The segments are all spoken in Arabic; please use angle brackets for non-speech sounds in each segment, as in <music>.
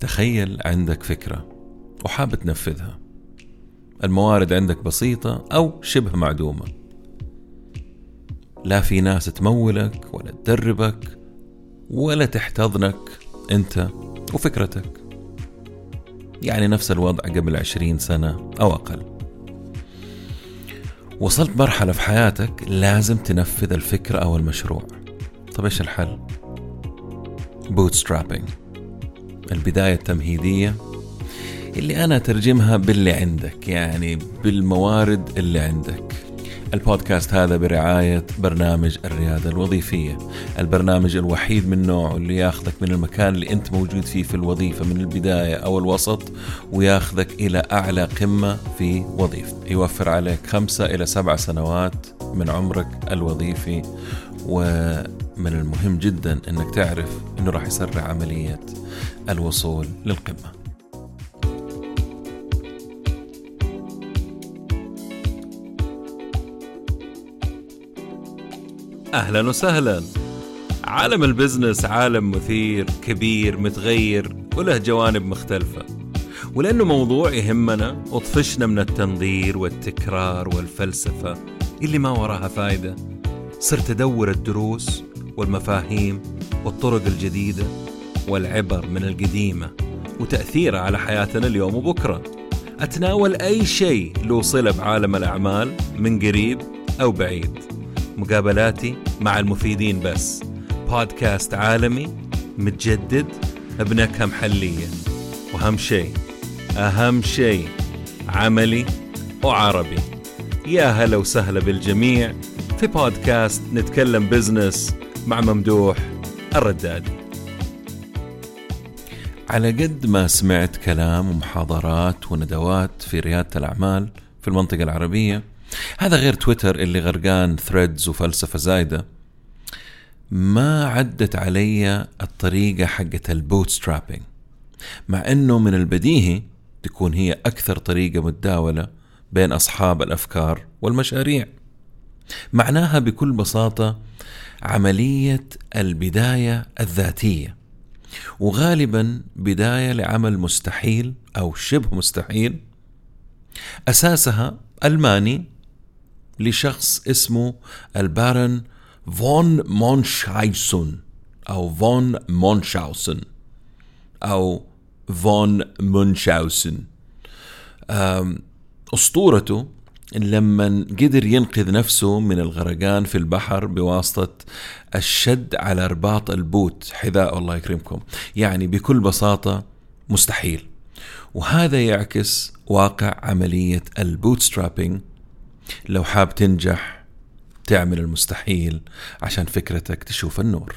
تخيل عندك فكرة وحاب تنفذها. الموارد عندك بسيطة أو شبه معدومة. لا في ناس تمولك ولا تدربك ولا تحتضنك أنت وفكرتك. يعني نفس الوضع قبل عشرين سنة أو أقل. وصلت مرحلة في حياتك لازم تنفذ الفكرة أو المشروع. طب إيش الحل؟ bootstrapping. البداية التمهيدية اللي أنا أترجمها باللي عندك يعني بالموارد اللي عندك. البودكاست هذا برعاية برنامج الريادة الوظيفية. البرنامج الوحيد من نوعه اللي ياخذك من المكان اللي أنت موجود فيه في الوظيفة من البداية أو الوسط وياخذك إلى أعلى قمة في وظيفتك يوفر عليك خمسة إلى سبع سنوات من عمرك الوظيفي ومن المهم جدا أنك تعرف أنه راح يسرع عملية الوصول للقمة. أهلا وسهلا. عالم البزنس عالم مثير كبير متغير وله جوانب مختلفة. ولأنه موضوع يهمنا وطفشنا من التنظير والتكرار والفلسفة اللي ما وراها فايدة. صرت أدور الدروس والمفاهيم والطرق الجديدة والعبر من القديمة وتأثيرها على حياتنا اليوم وبكرة. أتناول أي شيء له صلة بعالم الأعمال من قريب أو بعيد. مقابلاتي مع المفيدين بس. بودكاست عالمي متجدد بنكهة محلية. وأهم شيء أهم شيء عملي وعربي. يا هلا وسهلا بالجميع في بودكاست نتكلم business مع ممدوح الردادي. على قد ما سمعت كلام ومحاضرات وندوات في ريادة الأعمال في المنطقة العربية هذا غير تويتر اللي غرقان threads وفلسفة زايدة. ما عدت علي الطريقة حقة ال bootstrapping مع إنه من البديهي تكون هي أكثر طريقة متداولة بين أصحاب الأفكار والمشاريع. معناها بكل بساطة عملية البداية الذاتية. وغالبا بداية لعمل مستحيل أو شبه مستحيل أساسها ألماني لشخص اسمه البارون فون مونشايسون أو فون مونشاوسن أو فون مونشاوسن أسطورته لما قدر ينقذ نفسه من الغرقان في البحر بواسطة الشد على رباط ال boot حذاء الله يكرمكم. يعني بكل بساطة مستحيل. وهذا يعكس واقع عملية ال bootstrapping لو حاب تنجح تعمل المستحيل عشان فكرتك تشوف النور.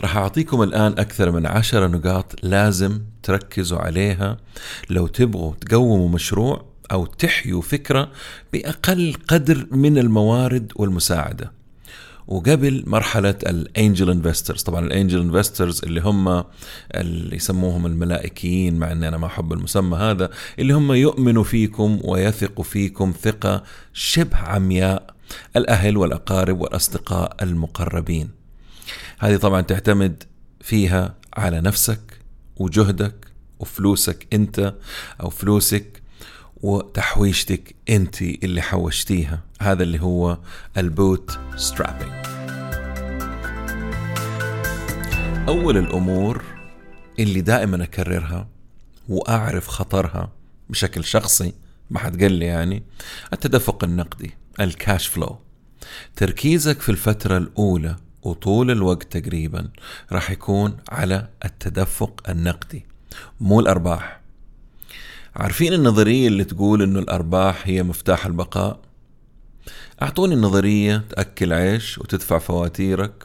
راح أعطيكم الآن أكثر من عشرة نقاط لازم تركزوا عليها. لو تبغوا تقوموا مشروع أو تحيوا فكرة بأقل قدر من الموارد والمساعدة. وقبل مرحلة ال angel investors طبعا ال angel investors اللي هم اللي يسموهم الملائكيين مع إني أنا ما أحب المسمى هذا اللي هم يؤمنوا فيكم ويثقوا فيكم ثقة شبه عمياء الأهل والأقارب والأصدقاء المقربين. هذه طبعا تعتمد فيها على نفسك وجهدك وفلوسك أنت أو فلوسك وتحويشتك انت اللي حوشتيها. هذا اللي هو ال bootstrapping أول الأمور اللي دائما أكررها وأعرف خطرها بشكل شخصي ما حد قال لي يعني التدفق النقدي الكاش فلو تركيزك في الفترة الأولى وطول الوقت تقريبا راح يكون على التدفق النقدي مو الأرباح. عارفين النظرية اللي تقول إنه الأرباح هي مفتاح البقاء؟ أعطوني النظرية تأكل عيش وتدفع فواتيرك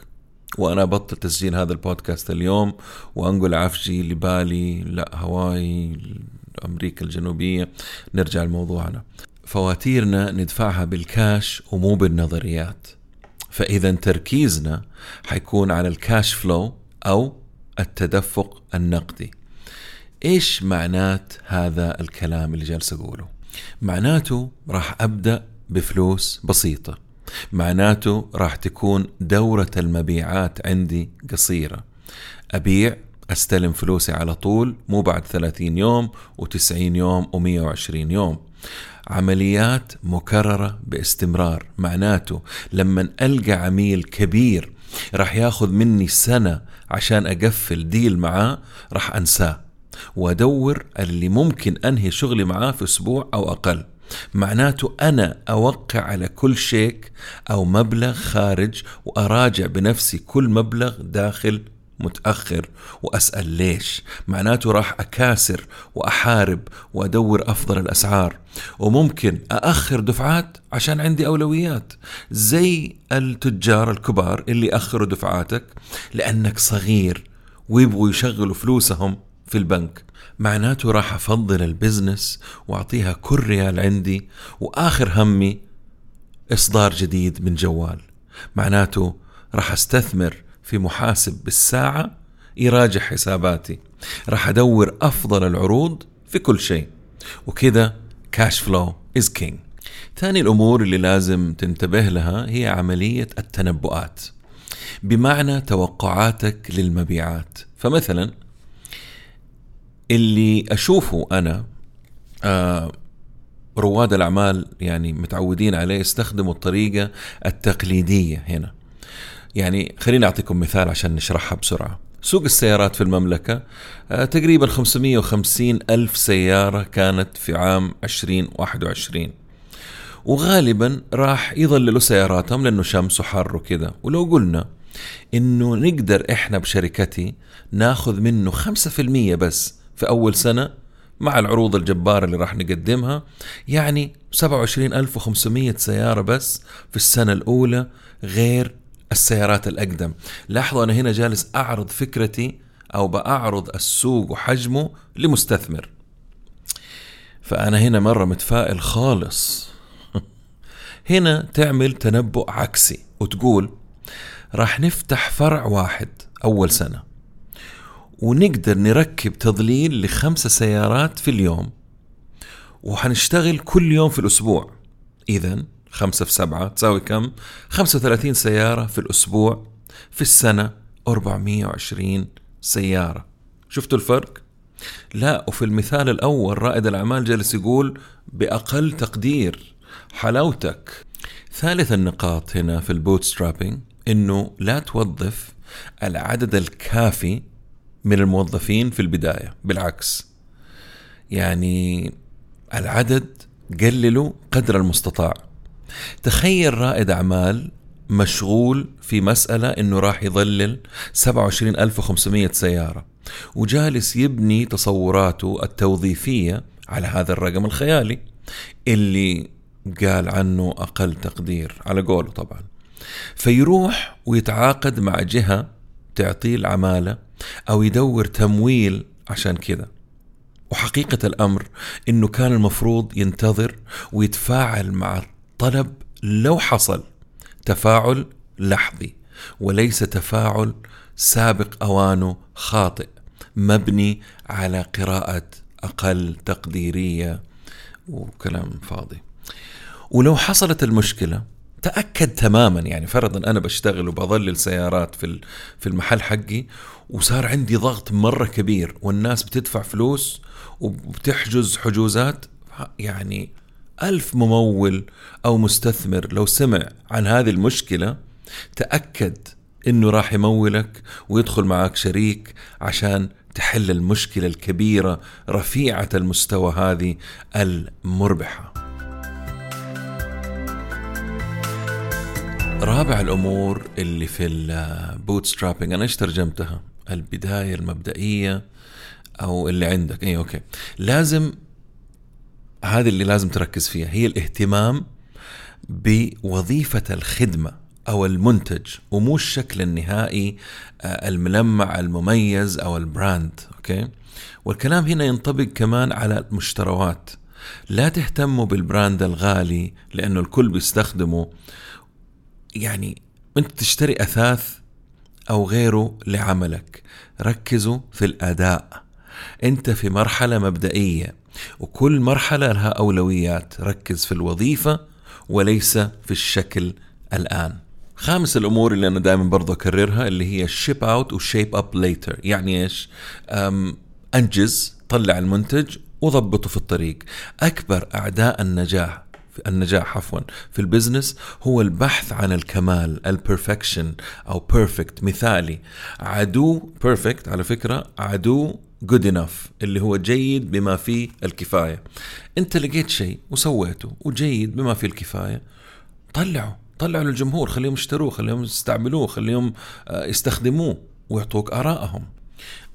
وأنا بطل تسجيل هذا البودكاست اليوم وأنقل عفجي لبالي لا هواي أمريكا الجنوبية. نرجع لموضوعنا. فواتيرنا ندفعها بالكاش ومو بالنظريات. فإذا تركيزنا حيكون على ال cash flow أو التدفق النقدي. إيش معنات هذا الكلام اللي جالس أقوله؟ معناته راح أبدأ بفلوس بسيطة. معناته راح تكون دورة المبيعات عندي قصيرة. أبيع أستلم فلوسي على طول مو بعد 30 يوم و90 يوم و120 يوم. عمليات مكررة باستمرار. معناته لما ألقى عميل كبير راح ياخذ مني سنة عشان أقفل ديل معاه راح أنساه. وأدور اللي ممكن أنهي شغلي معاه في أسبوع أو أقل. معناته أنا أوقع على كل شيك أو مبلغ خارج وأراجع بنفسي كل مبلغ داخل متأخر وأسأل ليش. معناته راح أكاسر وأحارب وأدور أفضل الأسعار. وممكن أأخر دفعات عشان عندي أولويات. زي التجار الكبار اللي أخروا دفعاتك لأنك صغير ويبغوا يشغلوا فلوسهم. في البنك. معناته راح أفضل البزنس وأعطيها كل ريال عندي وآخر همي إصدار جديد من جوال. معناته راح أستثمر في محاسب بالساعة يراجع حساباتي. راح أدور أفضل العروض في كل شيء. وكذا cash flow is king ثاني الأمور اللي لازم تنتبه لها هي عملية التنبؤات. بمعنى توقعاتك للمبيعات. فمثلا اللي أشوفه أنا آه رواد الأعمال يعني متعودين عليه يستخدموا الطريقة التقليدية هنا. يعني خليني أعطيكم مثال عشان نشرحها بسرعة. سوق السيارات في المملكة آه، تقريبا 550 ألف سيارة كانت في عام 2021 وغالبا راح يظللوا سياراتهم لأنه شمس وحر وكذا. ولو قلنا إنه نقدر إحنا بشركتي ناخذ منه 5% بس في أول سنة مع العروض الجبارة اللي راح نقدمها. يعني 27500 سيارة بس في السنة الأولى غير السيارات الأقدم. لاحظوا أنا هنا جالس أعرض فكرتي أو بأعرض السوق وحجمه لمستثمر. فأنا هنا مرة متفائل خالص. <laughs> هنا تعمل تنبؤ عكسي وتقول راح نفتح فرع واحد أول سنة. ونقدر نركب تضليل لخمسة سيارات في اليوم. وحنشتغل كل يوم في الأسبوع. إذا خمسة في سبعة تساوي كم؟ خمسة وثلاثين سيارة في الأسبوع. في السنة 420 سيارة. شفتوا الفرق؟ لا وفي المثال الأول رائد الأعمال جالس يقول بأقل تقدير. حلاوتك. ثالث النقاط هنا في ال bootstrapping إنه لا توظف العدد الكافي من الموظفين في البداية بالعكس. يعني العدد قللوا قدر المستطاع. تخيل رائد أعمال مشغول في مسألة أنه راح يظلل 27500 سيارة وجالس يبني تصوراته التوظيفية على هذا الرقم الخيالي. اللي قال عنه أقل تقدير على قوله طبعا. فيروح ويتعاقد مع جهة تعطيه العمالة أو يدور تمويل عشان كذا. وحقيقة الأمر أنه كان المفروض ينتظر ويتفاعل مع الطلب لو حصل تفاعل لحظي وليس تفاعل سابق أوانه خاطئ مبني على قراءة أقل تقديرية. وكلام فاضي. ولو حصلت المشكلة تاكد تماما يعني فرضا أنا بشتغل وبظلل سيارات في في المحل حقي وصار عندي ضغط مرة كبير والناس بتدفع فلوس وبتحجز حجوزات يعني ألف ممول أو مستثمر. لو سمع عن هذه المشكلة تأكد إنه راح يمولك ويدخل معك شريك عشان تحل المشكلة الكبيرة رفيعة المستوى هذه المربحة. رابع الأمور اللي في ال bootstrapping أنا إيش ترجمتها؟ البداية المبدئية أو اللي عندك. اي okay. لازم هذه اللي لازم تركز فيها. هي الاهتمام بوظيفة الخدمة أو المنتج ومو الشكل النهائي آه، الملمع المميز أو ال brand. okay؟ والكلام هنا ينطبق كمان على المشتروات. لا تهتموا بال brand الغالي لأنه الكل بيستخدمه. يعني أنت تشتري أثاث أو غيره لعملك. ركزوا في الأداء. أنت في مرحلة مبدئية وكل مرحلة لها أولويات. ركز في الوظيفة وليس في الشكل الآن. خامس الأمور اللي أنا دائما برضه أكررها اللي هي ship out و shape up later يعني إيش؟ أنجز طلع المنتج وضبطه في الطريق. أكبر أعداء النجاح. النجاح عفوا في ال business هو البحث عن الكمال ال perfection أو perfect مثالي. عدو perfect على فكرة عدو good enough اللي هو جيد بما فيه الكفاية. أنت لقيت شيء وسويته وجيد بما فيه الكفاية طلعه طلعوا للجمهور خليهم يشتروه خليهم يستعملوه خليهم آه، يستخدموه ويعطوك آرائهم.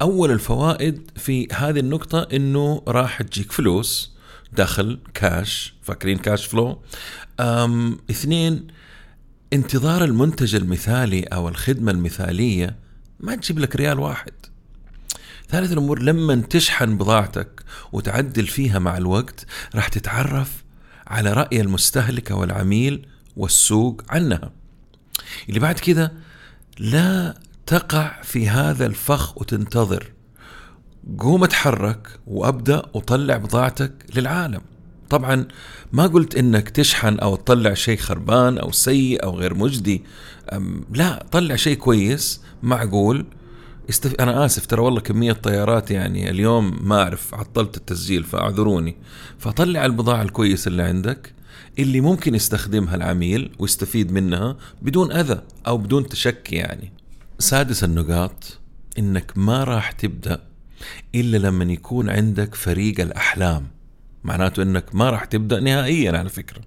أول الفوائد في هذه النقطة إنه راح تجيك فلوس دخل كاش فاكرين كاش فلو اثنين انتظار المنتج المثالي أو الخدمة المثالية ما تجيب لك ريال واحد. ثالث الأمور لما تشحن بضاعتك وتعدل فيها مع الوقت راح تتعرف على رأي المستهلك أو العميل والسوق عنها. اللي بعد كده لا تقع في هذا الفخ وتنتظر. قوم اتحرك وأبدأ وطلع بضاعتك للعالم. طبعا ما قلت إنك تشحن أو تطلع شيء خربان أو سيء أو غير مجدي. لا طلع شيء كويس معقول. استف... أنا آسف ترى والله كمية طيارات يعني اليوم ما أعرف عطلت التسجيل فاعذروني. فطلع البضاعة الكويسة اللي عندك اللي ممكن يستخدمها العميل ويستفيد منها بدون أذى أو بدون تشكي يعني. سادس النقاط إنك ما راح تبدأ إلا لما يكون عندك فريق الأحلام. معناته إنك ما راح تبدأ نهائيا على فكرة.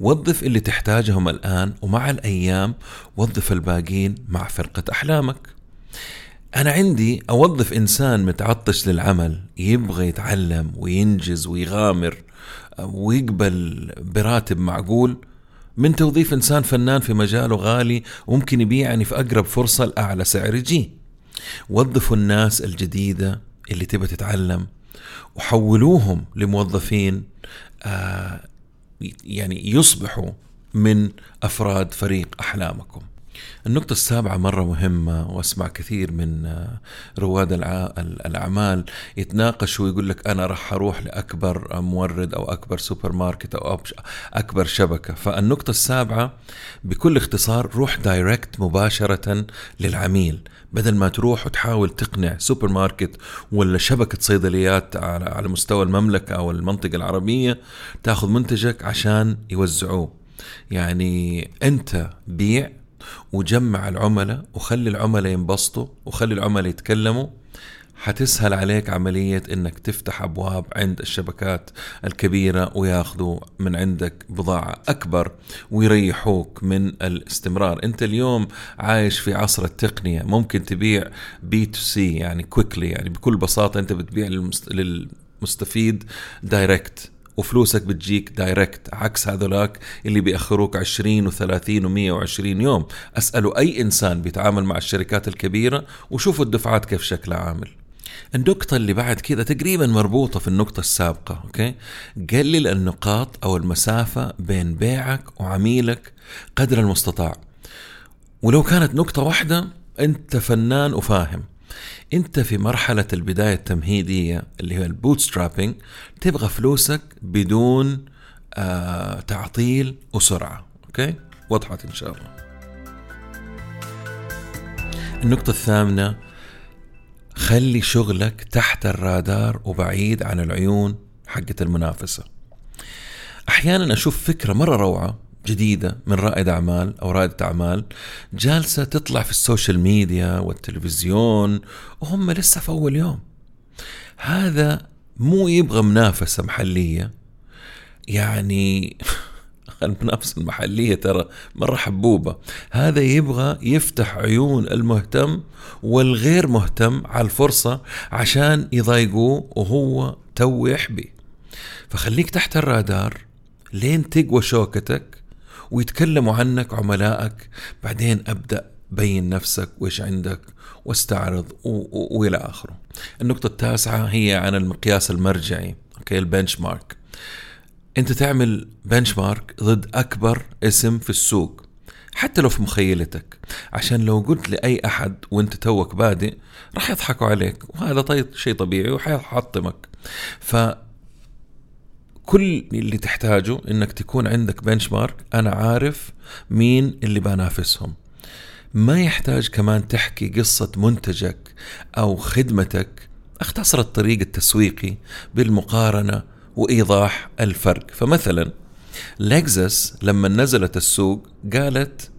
وظف اللي تحتاجهم الآن ومع الأيام وظف الباقين مع فرقة أحلامك. أنا عندي أوظف إنسان متعطش للعمل يبغى يتعلم وينجز ويغامر ويقبل براتب معقول من توظيف إنسان فنان في مجاله غالي وممكن يبيعني في أقرب فرصة لأعلى سعر يجي وظفوا الناس الجديدة اللي تبى تتعلم وحولوهم لموظفين آه يعني يصبحوا من أفراد فريق أحلامكم. النقطة السابعة مرة مهمة وأسمع كثير من آه، رواد الأعمال يتناقشوا ويقول لك أنا راح أروح لأكبر مورد أو أكبر سوبر ماركت أو أكبر شبكة. فالنقطة السابعة بكل اختصار روح direct مباشرة للعميل. بدل ما تروح وتحاول تقنع سوبر ماركت ولا شبكة صيدليات على مستوى المملكة أو المنطقة العربية تاخذ منتجك عشان يوزعوه. يعني أنت بيع وجمع العملاء وخلي العملاء ينبسطوا وخلي العملاء يتكلموا حتسهل عليك عملية إنك تفتح أبواب عند الشبكات الكبيرة وياخذوا من عندك بضاعة أكبر ويريحوك من الاستمرار. أنت اليوم عايش في عصر التقنية ممكن تبيع B to C يعني quickly يعني بكل بساطة أنت بتبيع للمستفيد direct وفلوسك بتجيك direct عكس هذولاك اللي بيأخروك 20 و30 و120 يوم. أسألوا أي إنسان بيتعامل مع الشركات الكبيرة وشوفوا الدفعات كيف شكلها عامل. النقطة اللي بعد كذا تقريبا مربوطة في النقطة السابقة okay؟ قلل النقاط أو المسافة بين بيعك وعميلك قدر المستطاع. ولو كانت نقطة واحدة أنت فنان وفاهم. انت في مرحلة البداية التمهيدية اللي هي ال bootstrapping تبغى فلوسك بدون آه تعطيل وسرعة okay؟ وضحت إن شاء الله. النقطة الثامنة خلي شغلك تحت الرادار وبعيد عن العيون حقة المنافسة. أحيانا أشوف فكرة مرة روعة جديدة من رائد أعمال أو رائدة أعمال جالسة تطلع في السوشيال ميديا والتلفزيون وهم لسه في أول يوم. هذا مو يبغى منافسة محلية. يعني <laughs> المنافسة المحلية ترى مرة حبوبة. هذا يبغى يفتح عيون المهتم والغير مهتم على الفرصة عشان يضايقوه وهو تو يحبي. فخليك تحت الرادار. لين تقوى شوكتك. ويتكلموا عنك عملائك بعدين أبدأ بين نفسك وإيش عندك واستعرض وإلى آخره. النقطة التاسعة هي عن المقياس المرجعي، okay ال benchmark. أنت تعمل benchmark ضد أكبر اسم في السوق حتى لو في مخيلتك عشان لو قلت لأي أحد وأنت توك بادئ راح يضحكوا عليك وهذا طيب شيء طبيعي وحيحطمك ف كل اللي تحتاجه إنك تكون عندك بنش مارك أنا عارف مين اللي بنافسهم. ما يحتاج كمان تحكي قصة منتجك أو خدمتك. أختصر الطريق التسويقي بالمقارنة وإيضاح الفرق. فمثلا لكزس لما نزلت السوق قالت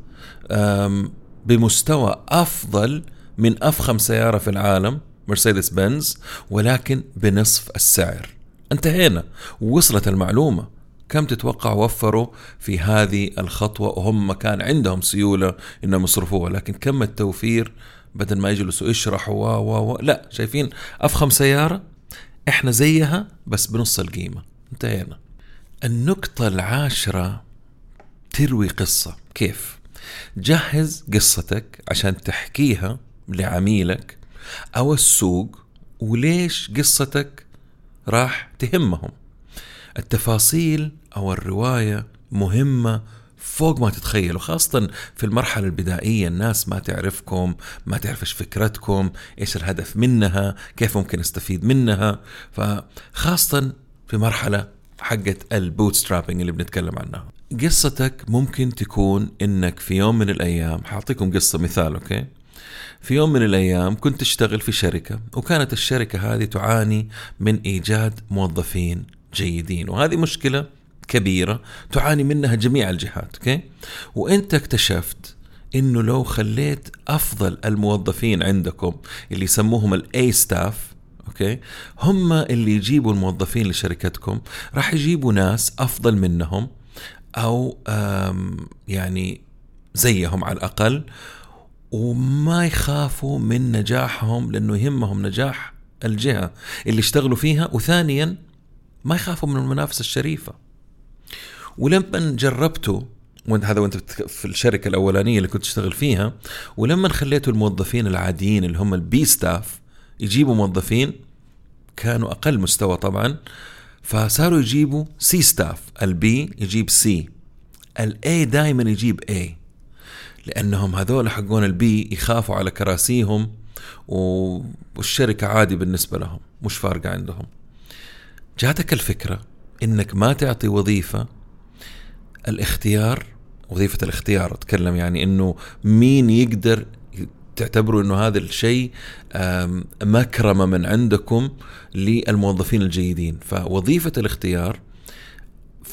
بمستوى أفضل من أفخم سيارة في العالم مرسيدس بنز ولكن بنصف السعر. انتهينا. ووصلت المعلومة. كم تتوقع وفروا في هذه الخطوة؟ وهم كان عندهم سيولة إنهم يصرفوها. لكن كم التوفير؟ بدل ما يجلسوا يشرحوا و و لا شايفين أفخم سيارة؟ إحنا زيها بس بنص القيمة. انتهينا. النقطة العاشرة تروي قصة. كيف؟ جهز قصتك عشان تحكيها لعميلك أو السوق وليش قصتك راح تهمهم. التفاصيل أو الرواية مهمة فوق ما تتخيلوا خاصة في المرحلة البدائية الناس ما تعرفكم ما تعرف إيش فكرتكم إيش الهدف منها كيف ممكن أستفيد منها. فخاصة في مرحلة حقت ال bootstrapping اللي بنتكلم عنها. قصتك ممكن تكون إنك في يوم من الأيام حأعطيكم قصة مثال okay؟ في يوم من الأيام كنت أشتغل في شركة وكانت الشركة هذه تعاني من إيجاد موظفين جيدين وهذه مشكلة كبيرة تعاني منها جميع الجهات أوكي؟ وأنت اكتشفت إنه لو خليت أفضل الموظفين عندكم اللي يسموهم ال A staff okay؟ هم اللي يجيبوا الموظفين لشركتكم راح يجيبوا ناس أفضل منهم أو يعني زيهم على الأقل وما يخافوا من نجاحهم لأنه يهمهم نجاح الجهة اللي اشتغلوا فيها. وثانيا ما يخافوا من المنافسه الشريفة. ولما جربته وانت هذا وانت في الشركة الأولانية اللي كنت تشتغل فيها ولما خليتوا الموظفين العاديين اللي هم ال B staff يجيبوا موظفين كانوا أقل مستوى طبعا فصاروا يجيبوا C staff ال B يجيب C ال A دائما يجيب A لأنهم هذول حقون ال B يخافوا على كراسيهم والشركة عادي بالنسبة لهم مش فارقة عندهم. جاتك الفكرة إنك ما تعطي وظيفة الاختيار وظيفة الاختيار أتكلم يعني إنه مين يقدر تعتبروا إنه هذا الشيء مكرمة من عندكم للموظفين الجيدين. فوظيفة الاختيار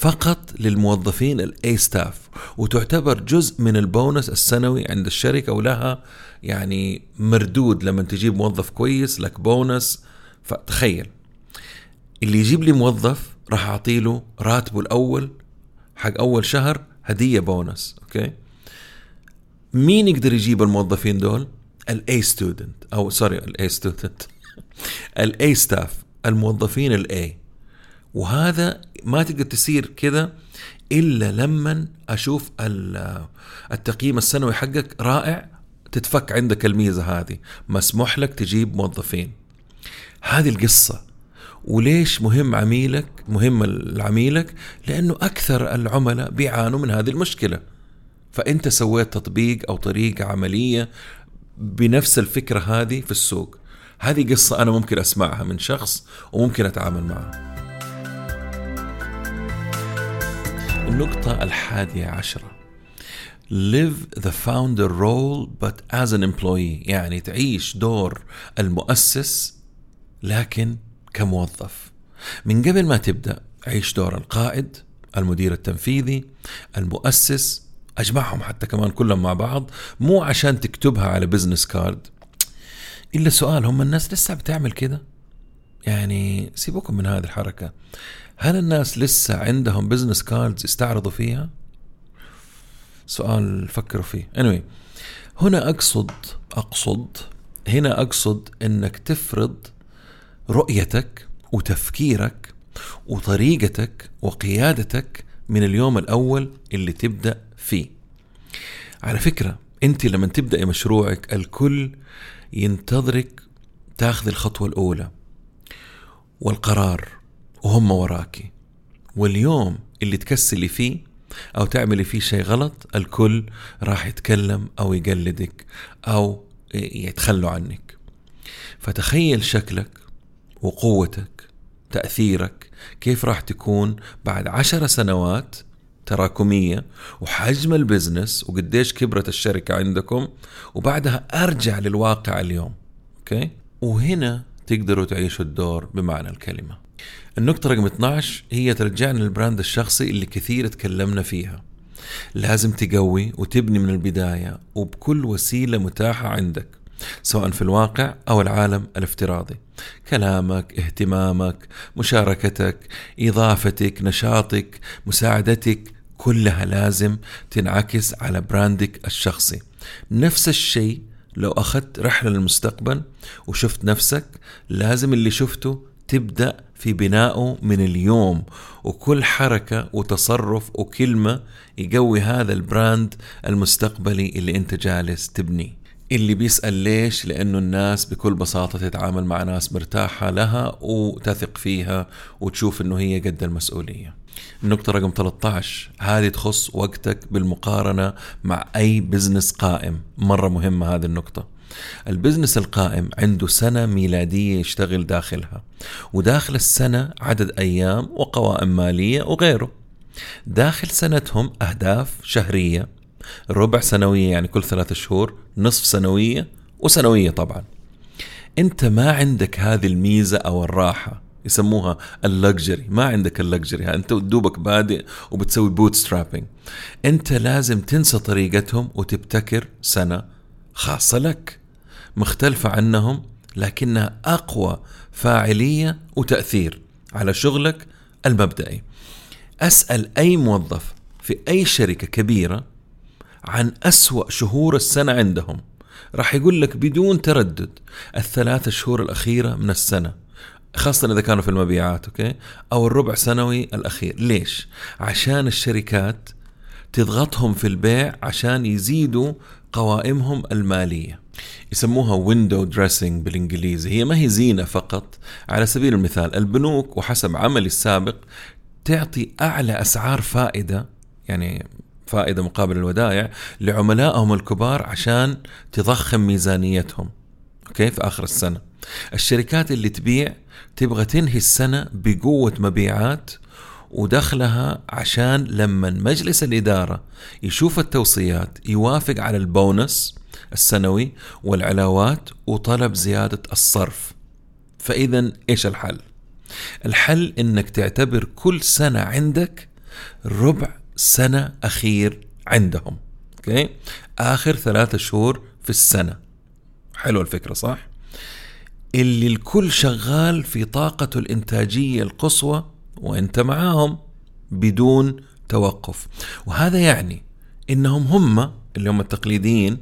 فقط للموظفين ال A staff وتعتبر جزء من البونس السنوي عند الشركة ولها يعني مردود لما تجيب موظف كويس لك بونس. فتخيل اللي يجيب لي موظف راح أعطي له راتبه الأول حق أول شهر هدية bonus okay؟ مين يقدر يجيب الموظفين دول؟ الاي ستودنت أو سوري الاي ستودنت الاي ستاف الموظفين الاي وهذا ما تقدر تصير كذا إلا لما أشوف التقييم السنوي حقك رائع تتفك عندك الميزة هذه. مسموح لك تجيب موظفين. هذه القصة. وليش مهم عميلك مهم لعميلك لأنه أكثر العملاء بيعانوا من هذه المشكلة. فأنت سويت تطبيق أو طريقة عملية بنفس الفكرة هذه في السوق. هذه قصة أنا ممكن أسمعها من شخص وممكن أتعامل معه. النقطة الحادية عشرة. Live the founder role but as an employee. يعني تعيش دور المؤسس لكن كموظف. من قبل ما تبدأ عيش دور القائد المدير التنفيذي المؤسس أجمعهم حتى كمان كلهم مع بعض مو عشان تكتبها على business card إلا سؤال هم الناس لسه بتعمل كده؟ يعني سيبوكم من هذه الحركة. هل الناس لسه عندهم business cards يستعرضوا فيها؟ سؤال فكروا فيه. Anyway هنا أقصد أقصد هنا أقصد إنك تفرض رؤيتك وتفكيرك وطريقتك وقيادتك من اليوم الأول اللي تبدأ فيه. على فكرة أنت لما تبداي مشروعك الكل ينتظرك تاخذ الخطوة الأولى. والقرار وهم وراكي. واليوم اللي تكسلي فيه أو تعملي فيه شيء غلط الكل راح يتكلم أو يقلدك أو يتخلوا عنك. فتخيل شكلك وقوتك تأثيرك كيف راح تكون بعد عشر سنوات تراكمية وحجم ال business وقديش كبرت الشركة عندكم وبعدها أرجع للواقع اليوم okay؟ وهنا تقدروا تعيشوا الدور بمعنى الكلمة. النقطة رقم 12 هي ترجعنا لل brand الشخصي اللي كثير تكلمنا فيها. لازم تقوي وتبني من البداية وبكل وسيلة متاحة عندك سواء في الواقع أو العالم الافتراضي. كلامك اهتمامك مشاركتك إضافتك نشاطك مساعدتك كلها لازم تنعكس على brand ك الشخصي. نفس الشيء لو أخذت رحلة للمستقبل وشفت نفسك لازم اللي شفته تبدأ في بنائه من اليوم. وكل حركة وتصرف وكلمة يقوي هذا ال brand المستقبلي اللي أنت جالس تبنيه. اللي بيسأل ليش؟ لأنه الناس بكل بساطة تتعامل مع ناس مرتاحة لها وتثق فيها وتشوف أنه هي قد المسؤولية. النقطة رقم 13 هذه تخص وقتك بالمقارنة مع أي business قائم. مرة مهمة هذه النقطة. البزنس القائم عنده سنة ميلادية يشتغل داخلها وداخل السنة عدد أيام وقوائم مالية وغيره. داخل سنتهم أهداف شهرية. ربع سنوية يعني كل ثلاثة شهور نصف سنوية وسنوية طبعا. أنت ما عندك هذه الميزة أو الراحة يسموها ال luxury ما عندك ال luxury أنت دوبك بادئ وبتسوي bootstrapping أنت لازم تنسى طريقتهم وتبتكر سنة خاصة لك. مختلفة عنهم لكنها أقوى فاعلية وتأثير على شغلك المبدئي. أسأل أي موظف في أي شركة كبيرة عن أسوأ شهور السنة عندهم. راح يقول لك بدون تردد الثلاث شهور الأخيرة من السنة خاصة إذا كانوا في المبيعات أوكي؟ أو الربع سنوي الأخير. ليش؟ عشان الشركات تضغطهم في البيع عشان يزيدوا قوائمهم المالية. يسموها window dressing بالإنجليزي. هي ما هي زينة فقط. على سبيل المثال البنوك وحسب عملي السابق تعطي أعلى أسعار فائدة يعني فائدة مقابل الودائع لعملائهم الكبار عشان تضخم ميزانيتهم. okay؟ في آخر السنة. الشركات اللي تبيع تبغى تنهي السنة بقوة مبيعات ودخلها عشان لما مجلس الإدارة يشوف التوصيات يوافق على البونس السنوي والعلاوات وطلب زيادة الصرف. فإذا إيش الحل؟ الحل إنك تعتبر كل سنة عندك ربع سنة أخير عندهم. okay؟ آخر ثلاثة شهور في السنة. حلوة الفكرة صح؟ اللي الكل شغال في طاقته الإنتاجية القصوى وأنت معاهم بدون توقف. وهذا يعني إنهم هم اللي هم التقليديين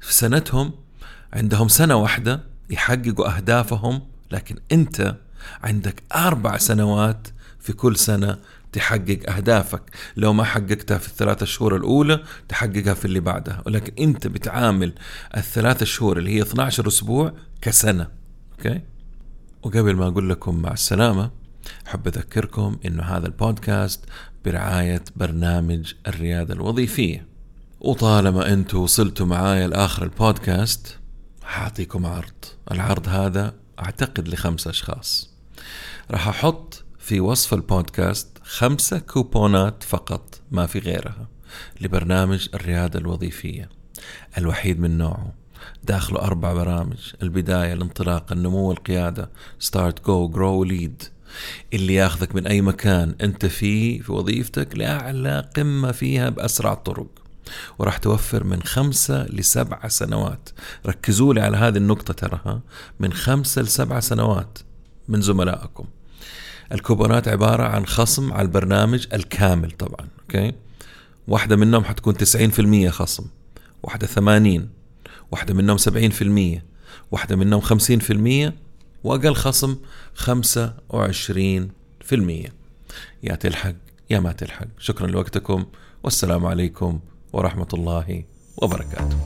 في سنتهم عندهم سنة واحدة يحققوا أهدافهم لكن أنت عندك أربع سنوات في كل سنة تحقق أهدافك. لو ما حققتها في الثلاثة شهور الأولى تحققها في اللي بعدها. ولكن أنت بتعامل الثلاثة شهور اللي هي 12 أسبوع كسنة. okay؟ وقبل ما أقول لكم مع السلامة أحب أذكركم أنه هذا البودكاست برعاية برنامج الريادة الوظيفية. وطالما أنتم وصلتوا معايا لآخر البودكاست حاعطيكم عرض. العرض هذا أعتقد لخمسة أشخاص. راح أحط في وصف البودكاست خمسة كوبونات فقط ما في غيرها لبرنامج الريادة الوظيفية الوحيد من نوعه. داخله أربع برامج البداية الانطلاق النمو القيادة. start go grow lead اللي ياخذك من أي مكان أنت فيه في وظيفتك لأعلى قمة فيها بأسرع الطرق وراح توفر من خمسة لسبعة سنوات. ركزوا لي على هذه النقطة تراها من خمسة لسبعة سنوات من زملائكم. الكوبونات عبارة عن خصم على البرنامج الكامل طبعا okay؟ واحدة منهم حتكون 90% خصم واحدة 80 واحدة منهم 70% واحدة منهم 50% وأقل خصم 25% يا تلحق يا ما تلحق. شكرا لوقتكم والسلام عليكم ورحمة الله وبركاته.